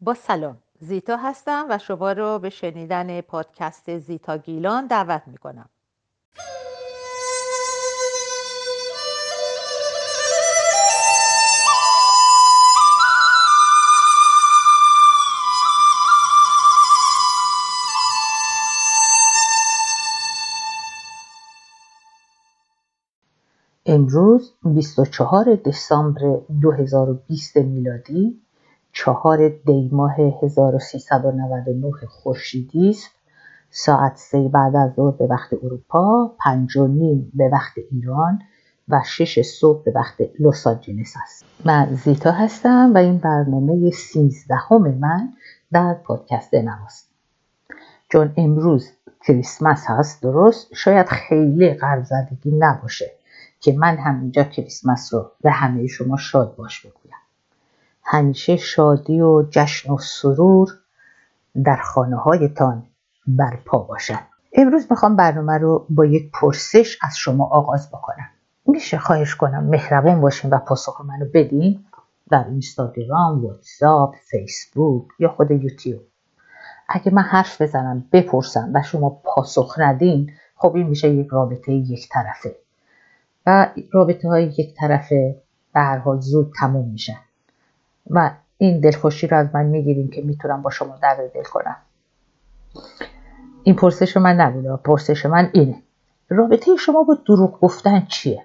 با سلام زیتا هستم و شما رو به شنیدن پادکست زیتا گیلان دعوت می کنم. امروز 24 دسامبر 2020 میلادی چهار دی ماه 1399 خورشیدی است. ساعت سه بعد از ظهر به وقت اروپا پنج و نیم به وقت ایران و شش صبح به وقت لس آنجلس است. من زیتا هستم و این برنامه سیزدهم من در پادکست نماست. چون امروز کریسمس هست درست؟ شاید خیلی قرضدگی نباشه که من هم اینجا کریسمس رو به همه شما شاد باش بگویم. همیشه شادی و جشن و سرور در خانه هایتان برپا باشد. امروز می‌خوام برنامه رو با یک پرسش از شما آغاز بکنم. میشه خواهش کنم مهربان باشین و پاسخ منو بدین در اینستاگرام، واتساپ، فیسبوک یا خود یوتیوب. اگه من حرف بزنم بپرسم و شما پاسخ ندین خب این میشه یک رابطه یک طرفه. و رابطه های یک طرفه به هر حال زود تموم میشن و این دلخوشی رو از من می‌گیریم که می‌تونم با شما درد دل کنم. این پرسش من نبوده پرسش من اینه. رابطه شما با دروغ گفتن چیه؟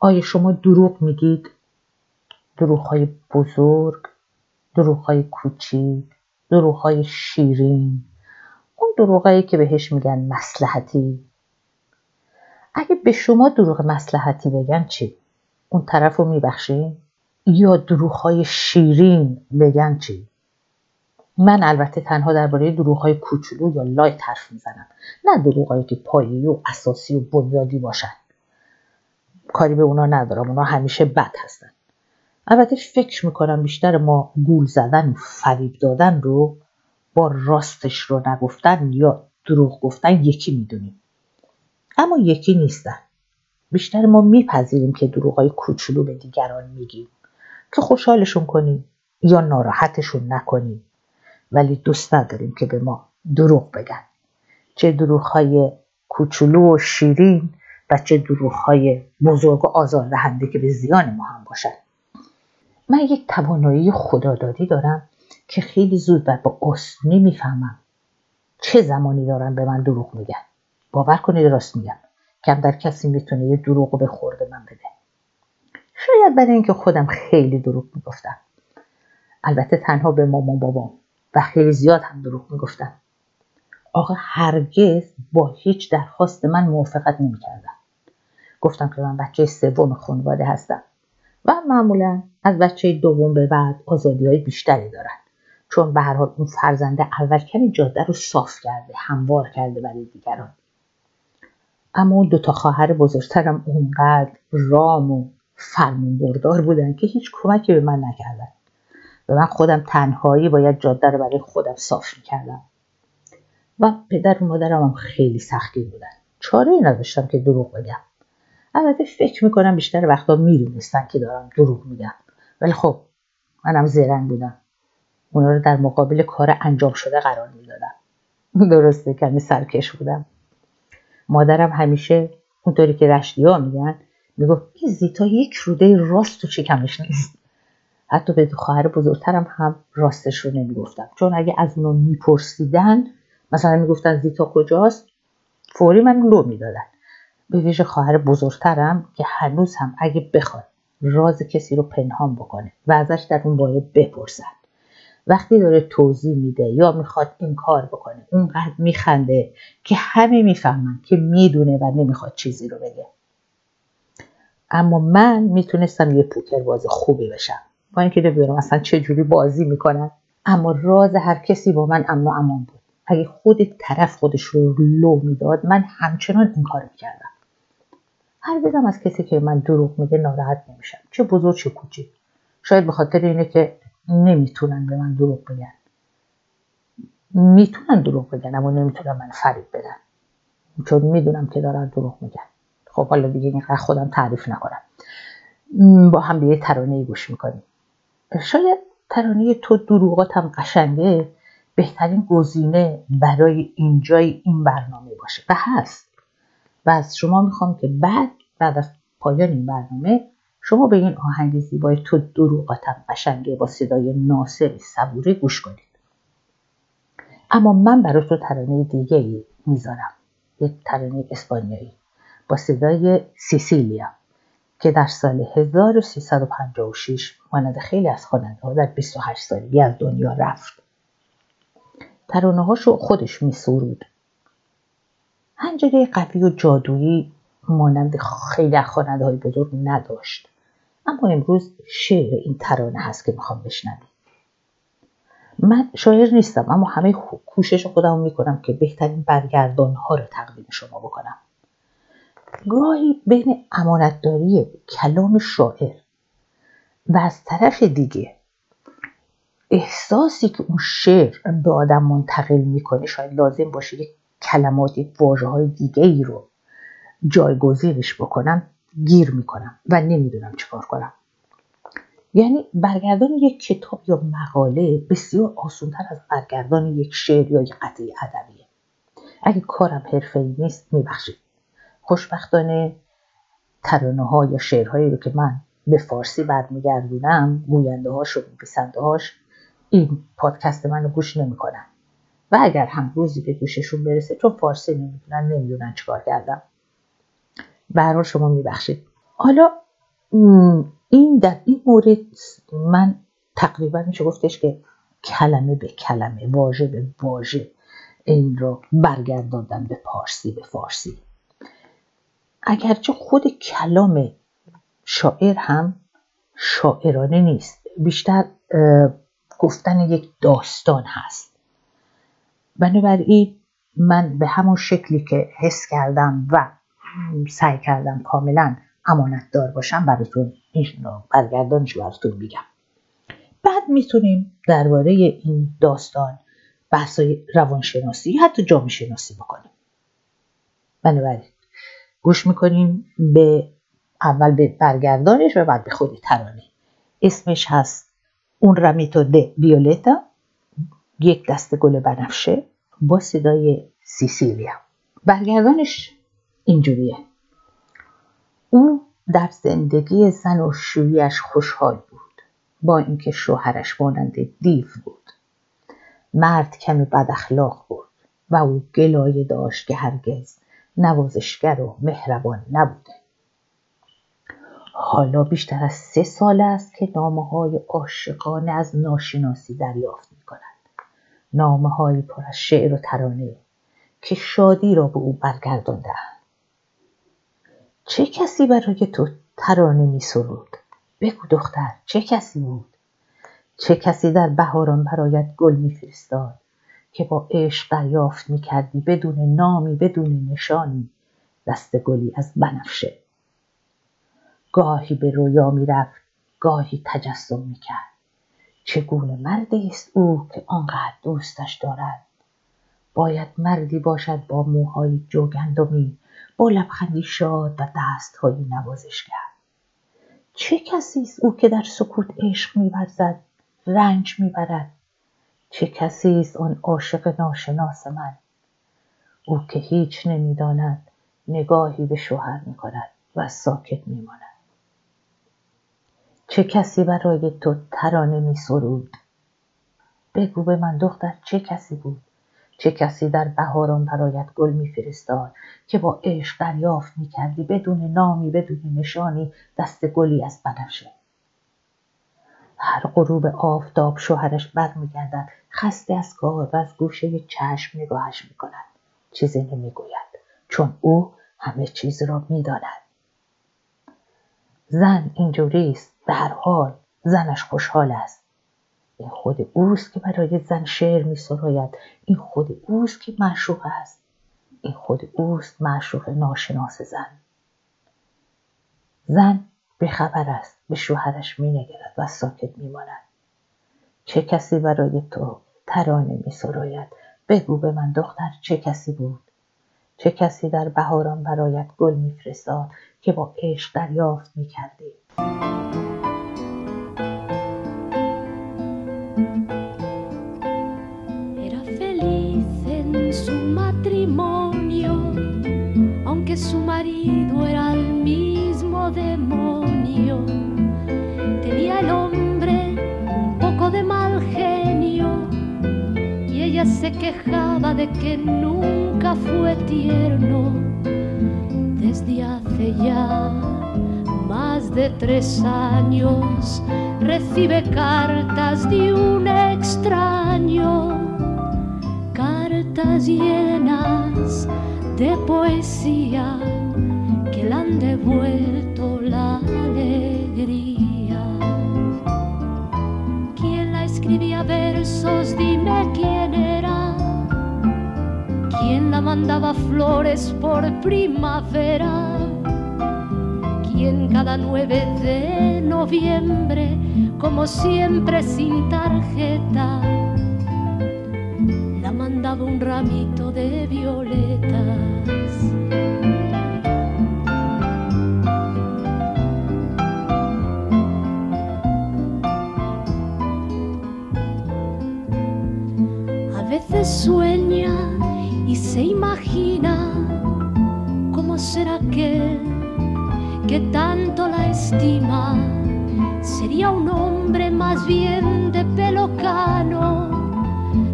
آیا شما دروغ میگید؟ دروغ های بزرگ دروغ های کوچیک دروغ های شیرین. اون دروغایی که بهش میگن مسلحتی اگه به شما دروغ مسلحتی بگن چی؟ اون طرف رو میبخشین؟ یا های شیرین بگن چی؟ من البته تنها درباره های کوچولو یا لایت حرف می‌زنم. نه دروغهایی که پایه‌ای و اساسی و بنیادی باشن. کاری به اونا ندارم. اونا همیشه بد هستن. البته فکر می‌کنم بیشتر ما گول زدن و فریب دادن رو با راستش رو نگفتن یا دروغ گفتن یکی می‌دونیم. اما یکی نیستن. بیشتر ما میپذیریم که های کوچولو به دیگران میگیم. که خوشحالشون کنیم یا ناراحتشون نکنیم ولی دوست نداریم که به ما دروغ بگن. چه دروغ های کوچولو و شیرین و چه دروغ های بزرگ و آزاردهنده که به زیان ما هم باشن. من یک توانایی خدادادی دارم که خیلی زود و با آسونی می‌فهمم چه زمانی دارن به من دروغ میگن. باور کنید راست میگم. کم در کسی می‌تونه یه دروغ به خورده من بده. شاید برای اینکه خودم خیلی دروغ می‌گفتم. البته تنها به مامان بابام و خیلی زیاد هم دروغ می‌گفتم. آقا هرگز با هیچ درخواست من موافقت نمی‌کردم. گفتم که من بچه سوم خانواده هستم و معمولا از بچه دوم به بعد آزادی های بیشتری دارن. چون به هر حال اون فرزنده اول کمی جاده رو صاف کرده هموار کرده برای دیگران. اما اون دوتا خواهر بزرگترم اونقدر رام و فرمون بردار بودن که هیچ کمکی به من نکردن. و من خودم تنهایی باید جاده رو برای خودم صاف می‌کردم. و پدر و مادرم هم خیلی سختی بودن. چاره ای نداشتم که دروغ بگم. البته فکر می‌کنم بیشتر وقتا می‌دونستن که دارم دروغ میگم. ولی خب منم زیرنگ بودم. اونا رو در مقابل کار انجام شده قرار می‌دادم. درسته کمی سرکش بودم. مادرم همیشه اونطوری که رشدی ها میگن می‌گفت این زیتا یک روده راست تو چکمش نیست. حتی به خواهر بزرگترم هم راستش رو نمی‌گفتم. چون اگه از اونو میپرسیدن مثلا می‌گفتن زیتا کجاست فوری من لو می‌دادن. به ویژه خواهر بزرگترم که هنوز هم اگه بخواد راز کسی رو پنهان بکنه و ازش در اون باید بپرسن وقتی داره توضیح میده یا می‌خواد این کار بکنه اونقدر میخنده که همه می‌فهمن که می‌دونه و نمی‌خواد چیزی رو بگه. اما من می‌تونستم یه پوکر باز خوبی بشم. با اینکه نمی‌دونم اصلا چه جوری بازی می‌کنن. اما راز هر کسی با من امن و امان بود. اگه خود طرف خودش رو لو می‌داد من همچنان این کار می‌کردم. هر بدم از کسی که من دروغ میگه ناراحت نمیشم. چه بزرگ چه کوچیک شاید به خاطر اینه که نمی‌تونن به من دروغ بگن. می‌تونن دروغ بگن اما نمی‌تونن من فریب بدن. چون می‌دونم که دارن دروغ میگن. خب حالا دیگه اینقدر خودم تعریف نکنم. با هم به یه ترانه گوش می‌کنیم. شاید ترانه تو دروغاتم قشنگه. بهترین گزینه برای اینجای این برنامه باشه. و هست. و از شما می‌خوام که بعد بعد از پایان این برنامه شما به این آهنگ زیبای تو دروغاتم قشنگه با صدای ناصر صبوری گوش کنید. اما من برای تو ترانه دیگه می‌ذارم. یک ترانه اسپانیایی. با صدای سیسیلیا که در سال 1356 مانند خیلی از خواننده ها در 28 سالگی از دنیا رفت. ترانه هاشو خودش می سرود هنجره قوی و جادویی مانند خیلی خواننده های بزرگ نداشت. اما امروز شعر این ترانه هست که می‌خوام بشنوید من شاعر نیستم اما همه کوشش خودم می‌کنم که بهترین برگردان ها رو تقدیم شما بکنم. گاهی بین امانتداری کلام شاعر و از طرف دیگه احساسی که اون شعر به آدم منتقل می‌کنه شاید لازم باشه یک کلمات یک واجه های دیگه ای رو جایگزینش بکنم گیر می‌کنم و نمی‌دونم چیکار کنم. یعنی برگردان یک کتاب یا مقاله بسیار آسونتر از برگردان یک شعر یا یک قطعه ادبیه. اگه کارم حرفه‌ای نیست میبخشید. خوشبختانه ترانه ها یا شعرهایی رو که من به فارسی برمیگردونم گوینده هاش و نویسنده هاش این پادکست من رو گوش نمی‌کنن. و اگر هم روزی به گوششون برسه چون فارسی نمی‌دونن نمی‌دونن چیکار کردم. به شما میبخشید. حالا این در این مورد من تقریبا میشه گفتش که کلمه به کلمه واژه به واژه این رو برگرداندم به پارسی به فارسی. اگرچه خود کلام شاعر هم شاعرانه نیست بیشتر گفتن یک داستان هست. بنابراین من به همون شکلی که حس کردم و سعی کردم کاملا امانت دار باشم براتون این برگردانش براتون میگم. بعد می‌تونیم درباره این داستان بحثای روانشناسی یا حتی جامعه شناسی بکنیم. بنابراین گوش می‌کنیم به اول به برگردانش و بعد به خود ترانه. اسمش هست اون رمیتو د ویولتا یک دست گل بنفشه با صدای سیسیلیا. برگردانش اینجوریه. او در زندگی زن و شویش خوشحال بود. با اینکه شوهرش مانند دیو بود. مرد کمی بد اخلاق بود و او گلایه داشت که هرگز نوازشگر و مهربان نبوده حالا بیشتر از سه سال است که نامه های عاشقانه از ناشناسی دریافت می کند. نامه های پر از شعر و ترانه که شادی را به او برگردانده چه کسی برای تو ترانه می سرود؟ بگو دختر چه کسی بود؟ چه کسی در بهاران برایت گل میفرستاد که با عشق دریافت می‌کردی بدون نامی بدون نشانی دست گلی از بنفشه. گاهی به رویا می‌رفت گاهی تجسم می‌کرد. چگونه مردی است او که آنقدر دوستش دارد؟ باید مردی باشد با موهای جوگندمی با لبخندی شاد و دستهایی نوازشگر. چه کسی است او که در سکوت عشق میورزد رنج می‌برد؟ چه کسی است آن عاشق ناشناس من؟ او که هیچ نمی‌داند نگاهی به شوهر می‌کند و ساکت میماند. چه کسی برای تو ترانه می سرود بگو به من دختر چه کسی بود؟ چه کسی در بهاران برایت گل میفرستاد که با عشق دریافت می‌کردی بدون نامی بدون نشانی دست گلی از بنفشه هر غروب آفتاب شوهرش برمیگردد خسته از کار و از گوشه چشم نگاهش می‌کند. چیزی نمی‌گوید چون او همه چیز را می‌داند. زن اینجوری است به هر حال زنش خوشحال است. این خود اوست که برای زن شعر می سراید این خود اوست که معشوق است. این خود اوست معشوق ناشناس زن. زن بخبر است به شوهرش مینگرد و ساکت میماند چه کسی برای تو ترانه می سراید بگو به من دختر چه کسی بود چه کسی در بهاران برایت گل میفرستاد که با عشق دریافت می‌کردی کردی؟ su marido era el mío. Demonio. Tenía el hombre un poco de mal genio y ella se quejaba de que nunca fue tierno. Desde hace ya más de tres años recibe cartas de un extraño, cartas llenas de poesía que le han devuelto la alegría. ¿Quién la escribía versos? Dime quién era. ¿Quién la mandaba flores por primavera? ¿Quién cada 9 de noviembre, como siempre sin tarjeta, la mandaba un ramito de violetas. Veces sueña y se imagina cómo será aquel que tanto la estima. Sería un hombre más bien de pelo cano,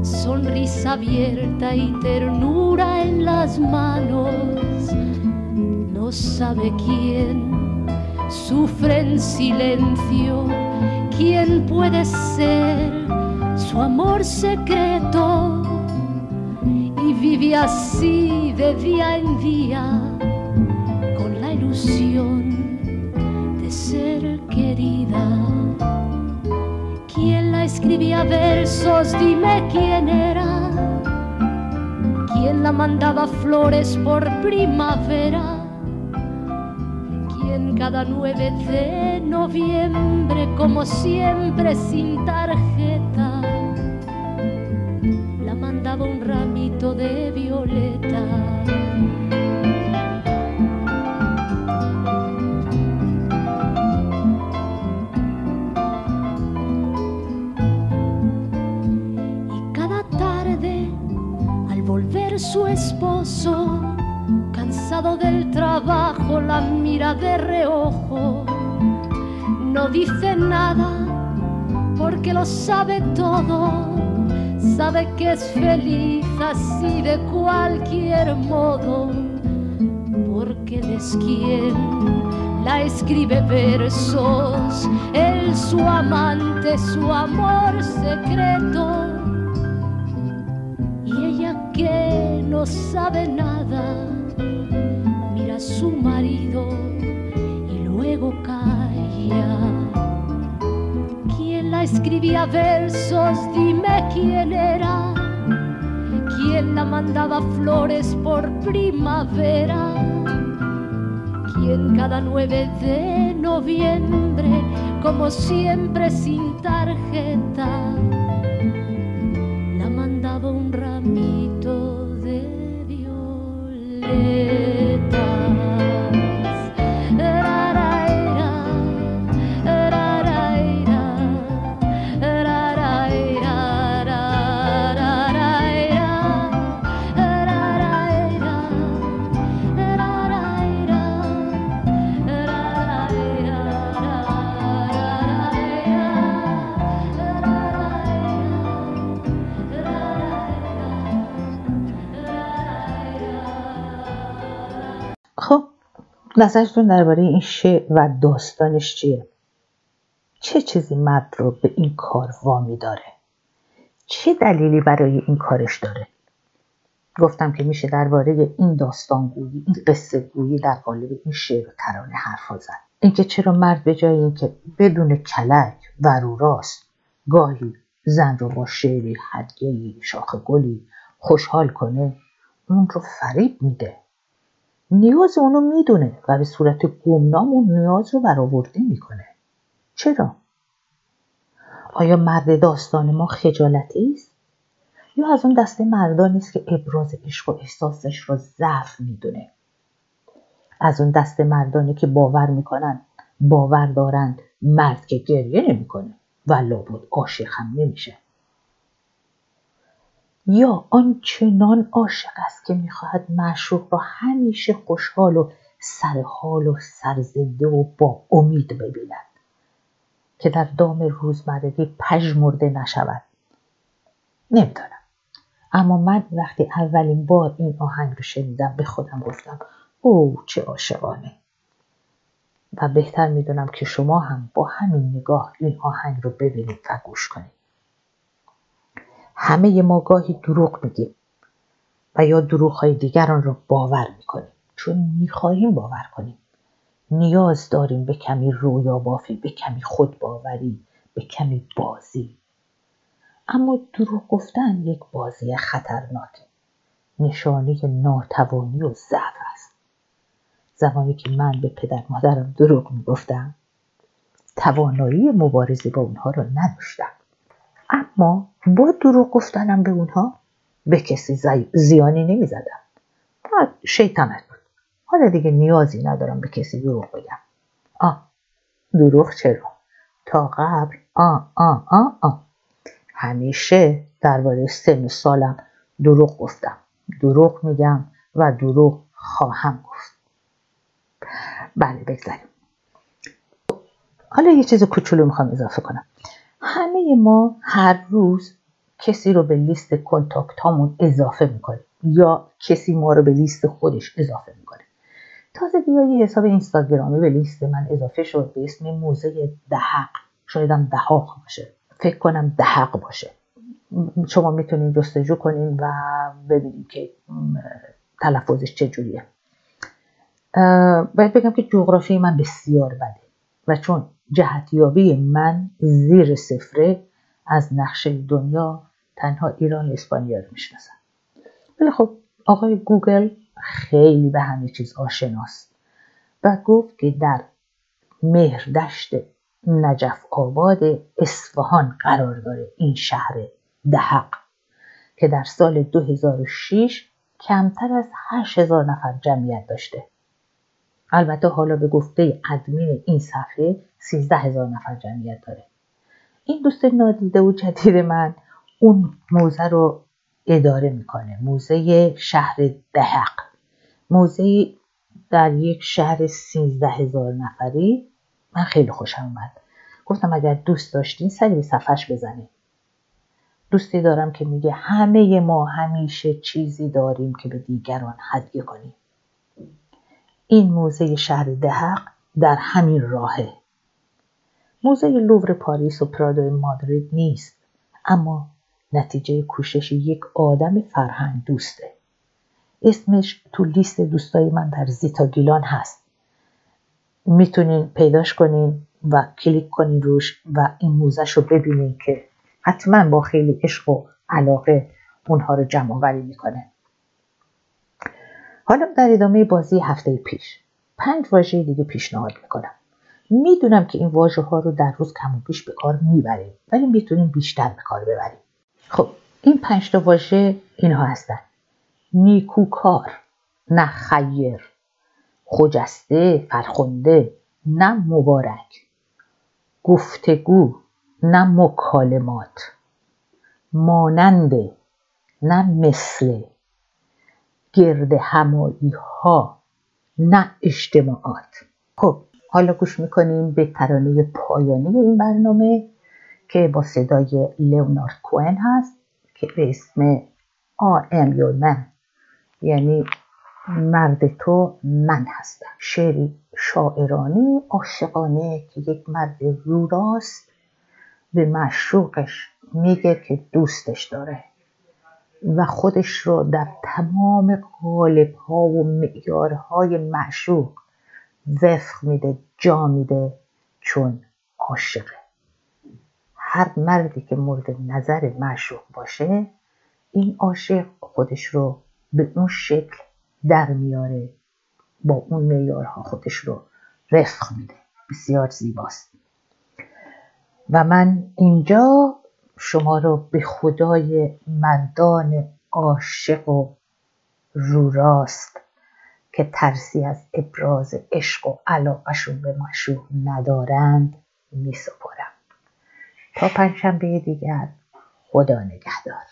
sonrisa abierta y ternura en las manos. No sabe quién sufre en silencio, quién puede ser su amor secreto y vive así de día en día con la ilusión de ser querida. ¿Quién la escribía versos? Dime quién era. ¿Quién la mandaba flores por primavera? ¿Quién cada 9 de noviembre, como siempre sin tarjeta, mandaba un ramito de violeta? Y cada tarde, al volver su esposo, cansado del trabajo, la mira de reojo. No dice nada porque lo sabe todo. Sabe que es feliz así de cualquier modo. Porque es quien la escribe versos. Él su amante, su amor secreto. Y ella que no sabe nada mira a su marido y luego calla. ¿Quién la escribía versos? Dime quién era. ¿Quién la mandaba flores por primavera? ¿Quién cada 9 de noviembre, como siempre sin tarjeta, نظرتون درباره این شعر و داستانش چیه؟ چه چیزی مرد رو به این کار وامی داره؟ چه دلیلی برای این کارش داره؟ گفتم که میشه درباره این داستانگویی این قصه گویی در قالب این شعر و ترانه حرفا زد. اینکه چرا مرد به جای اینکه بدون کلک و رو راست گاهی زن رو با شعری هدیه‌ای شاخ گلی خوشحال کنه اون رو فریب میده. نیاز اونو می‌دونه و به صورت گمنام اون نیاز رو برآورده می‌کنه. چرا؟ آیا مرد داستان ما خجالتی است؟ یا از اون دسته مردانی است که ابراز عشق و احساسش را ضعف می‌دونه؟ از اون دسته مردانی که باور می‌کنن باور دارند مرد که گریه نمی‌کنه و لابد عاشق هم نمیشه. یا آنچنان عاشق است که می‌خواهد معشوق را همیشه خوشحال و سرحال و سرزنده و با امید ببیند. که در دام روزمرگی پژمرده نشود. نمی‌دانم. اما من وقتی اولین بار این آهنگ رو شنیدم به خودم گفتم او چه عاشقانه. و بهتر می‌دونم که شما هم با همین نگاه این آهنگ رو ببینید و گوش کنید. همه ما گاهی دروغ میگیم و یا دروغ های دیگران را باور می‌کنیم. چون می‌خواهیم باور کنیم. نیاز داریم به کمی رویا بافی به کمی خود باوری به کمی بازی. اما دروغ گفتن یک بازی خطرناکه نشانه ناتوانی و ضعف است. زمانی که من به پدر مادرم دروغ می‌گفتم توانایی مبارزه با اونها را نداشتم. اما با دروغ گفتنم به اونها به کسی زیانی نمی‌زدم. شیطنت بود. حالا دیگه نیازی ندارم به کسی دروغ بگم. آه دروغ چرا؟ تا قبل آ آ آ آ. همیشه درباره سن سالم دروغ گفتم. دروغ میگم و دروغ خواهم گفت. بله بگذاریم. حالا یه چیز کوچولو می‌خوام اضافه کنم. همه ما هر روز کسی رو به لیست کنتاکت هامون اضافه می‌کنیم یا کسی ما رو به لیست خودش اضافه می‌کنه. تازه بیا حساب اینستاگرامی به لیست من اضافه شد به اسم موزه دهق. شایدم دهاق باشه. فکر کنم دهق باشه. شما می‌تونید جستجو کنین و ببینید که تلفظش چجوریه. باید بگم که جغرافی من بسیار بده. و چون جهتیابی من زیر صفره از نقشه دنیا تنها ایران و اسپانیا رو می‌شناسم. ولی خب آقای گوگل خیلی به همه چیز آشناست و گفت که در مهردشت نجف آباد اصفهان قرار داره این شهر دهق که در سال 2006 کمتر از 8000 نفر جمعیت داشته. البته حالا به گفته ادمین این صفحه 13 هزار نفر جمعیت داره. این دوست نادیده و جدید من اون موزه رو اداره می‌کنه. موزه شهر دهق. موزه در یک شهر 13 هزار نفری. من خیلی خوشم اومد. گفتم اگر دوست داشتین سری به صفحش بزنید دوستی دارم که میگه همه ما همیشه چیزی داریم که به دیگران هدیه کنیم. این موزه شهر دهق در همین راهه. موزه لوور پاریس و پرادو مادرید نیست اما نتیجه کوشش یک آدم فرهنگ دوسته. اسمش تو لیست دوستای من در زیتا گیلان هست. می‌تونین پیداش کنین و کلیک کنین روش و این موزش رو ببینین که حتما با خیلی عشق و علاقه اونها رو جمع آوری می‌کنه. حالا در ادامه بازی هفته پیش پنج واژه دیگه پیشنهاد می‌کنم. می‌دونم که این واژه ها رو در روز کم و بیش به کار می‌بریم ولی می‌تونیم بیشتر به کار ببریم. خب این پنج تا واژه اینها هستن. نیکوکار نه خیر خجسته فرخنده نه مبارک. گفتگو نه مکالمات. ماننده نه مثل. گرد همایی ها نه اجتماعات. خب حالا گوش می‌کنیم به ترانه پایانی این برنامه که با صدای لئونارد کوئن هست که به اسم I am your man یعنی مرد تو من هستم. شعری شاعرانه عاشقانه که یک مرد رو راست به مشروقش میگه که دوستش داره. و خودش رو در تمام قالب ها و معیارهای معشوق وفق میده جا میده چون عاشقه هر مردی که مورد نظر معشوق باشه این عاشق خودش رو به اون شکل در میاره با اون معیارها خودش رو رفق میده. بسیار زیباست. و من اینجا شما رو به خدای مردان عاشق و رو راست که ترسی از ابراز عشق و علاقشون به مشروع ندارند می سپرم. تا پنجشنبه دیگر خدا نگهدار.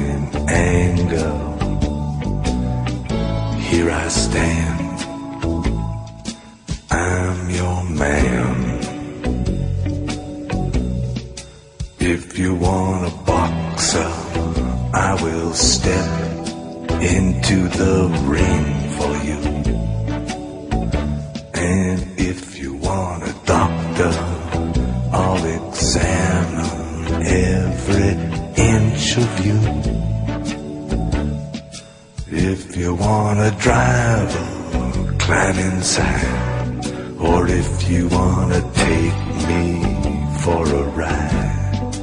And if you want a doctor, I'll examine every inch of you. If you want a driver, climb inside. Or if you want to take me for a ride,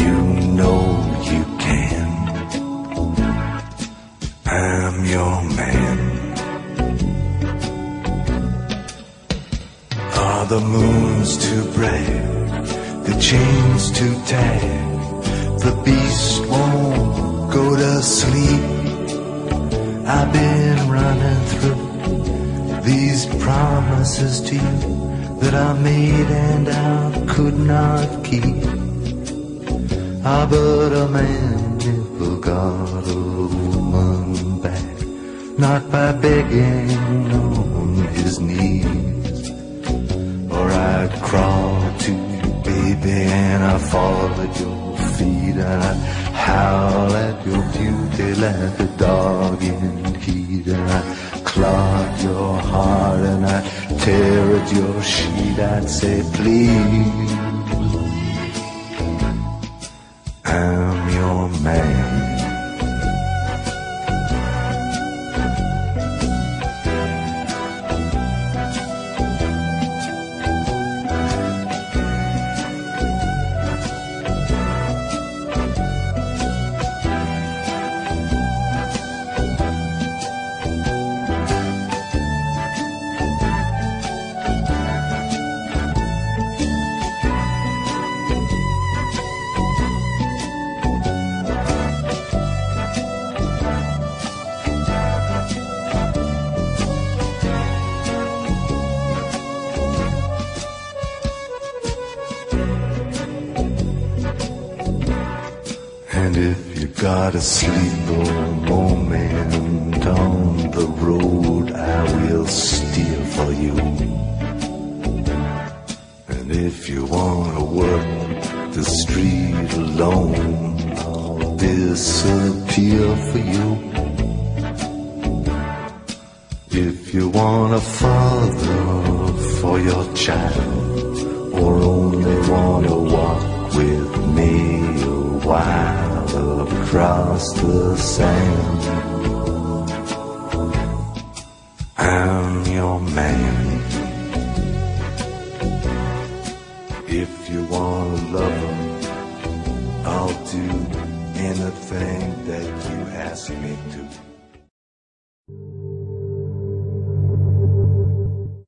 you know you can. I'm your man. The moons too bright? The chains too tight? The beast won't go to sleep. I've been running through these promises to you that I made and I could not keep. Ah, but a man never got a woman back, not by begging on his knees. Baby, and I fall at your feet, and I'd howl at your beauty like a dog in heat, and claw at your heart, and I'd tear at your sheet. I'd say, please, I'm your man. If you got a moment on the road, I will steer for you. And if you wanna work the street alone, I'll disappear for you. If you want a father for your child, or only wanna walk with me a while across the sand, I'm your man. If you wanna love him, I'll do anything that you ask me to.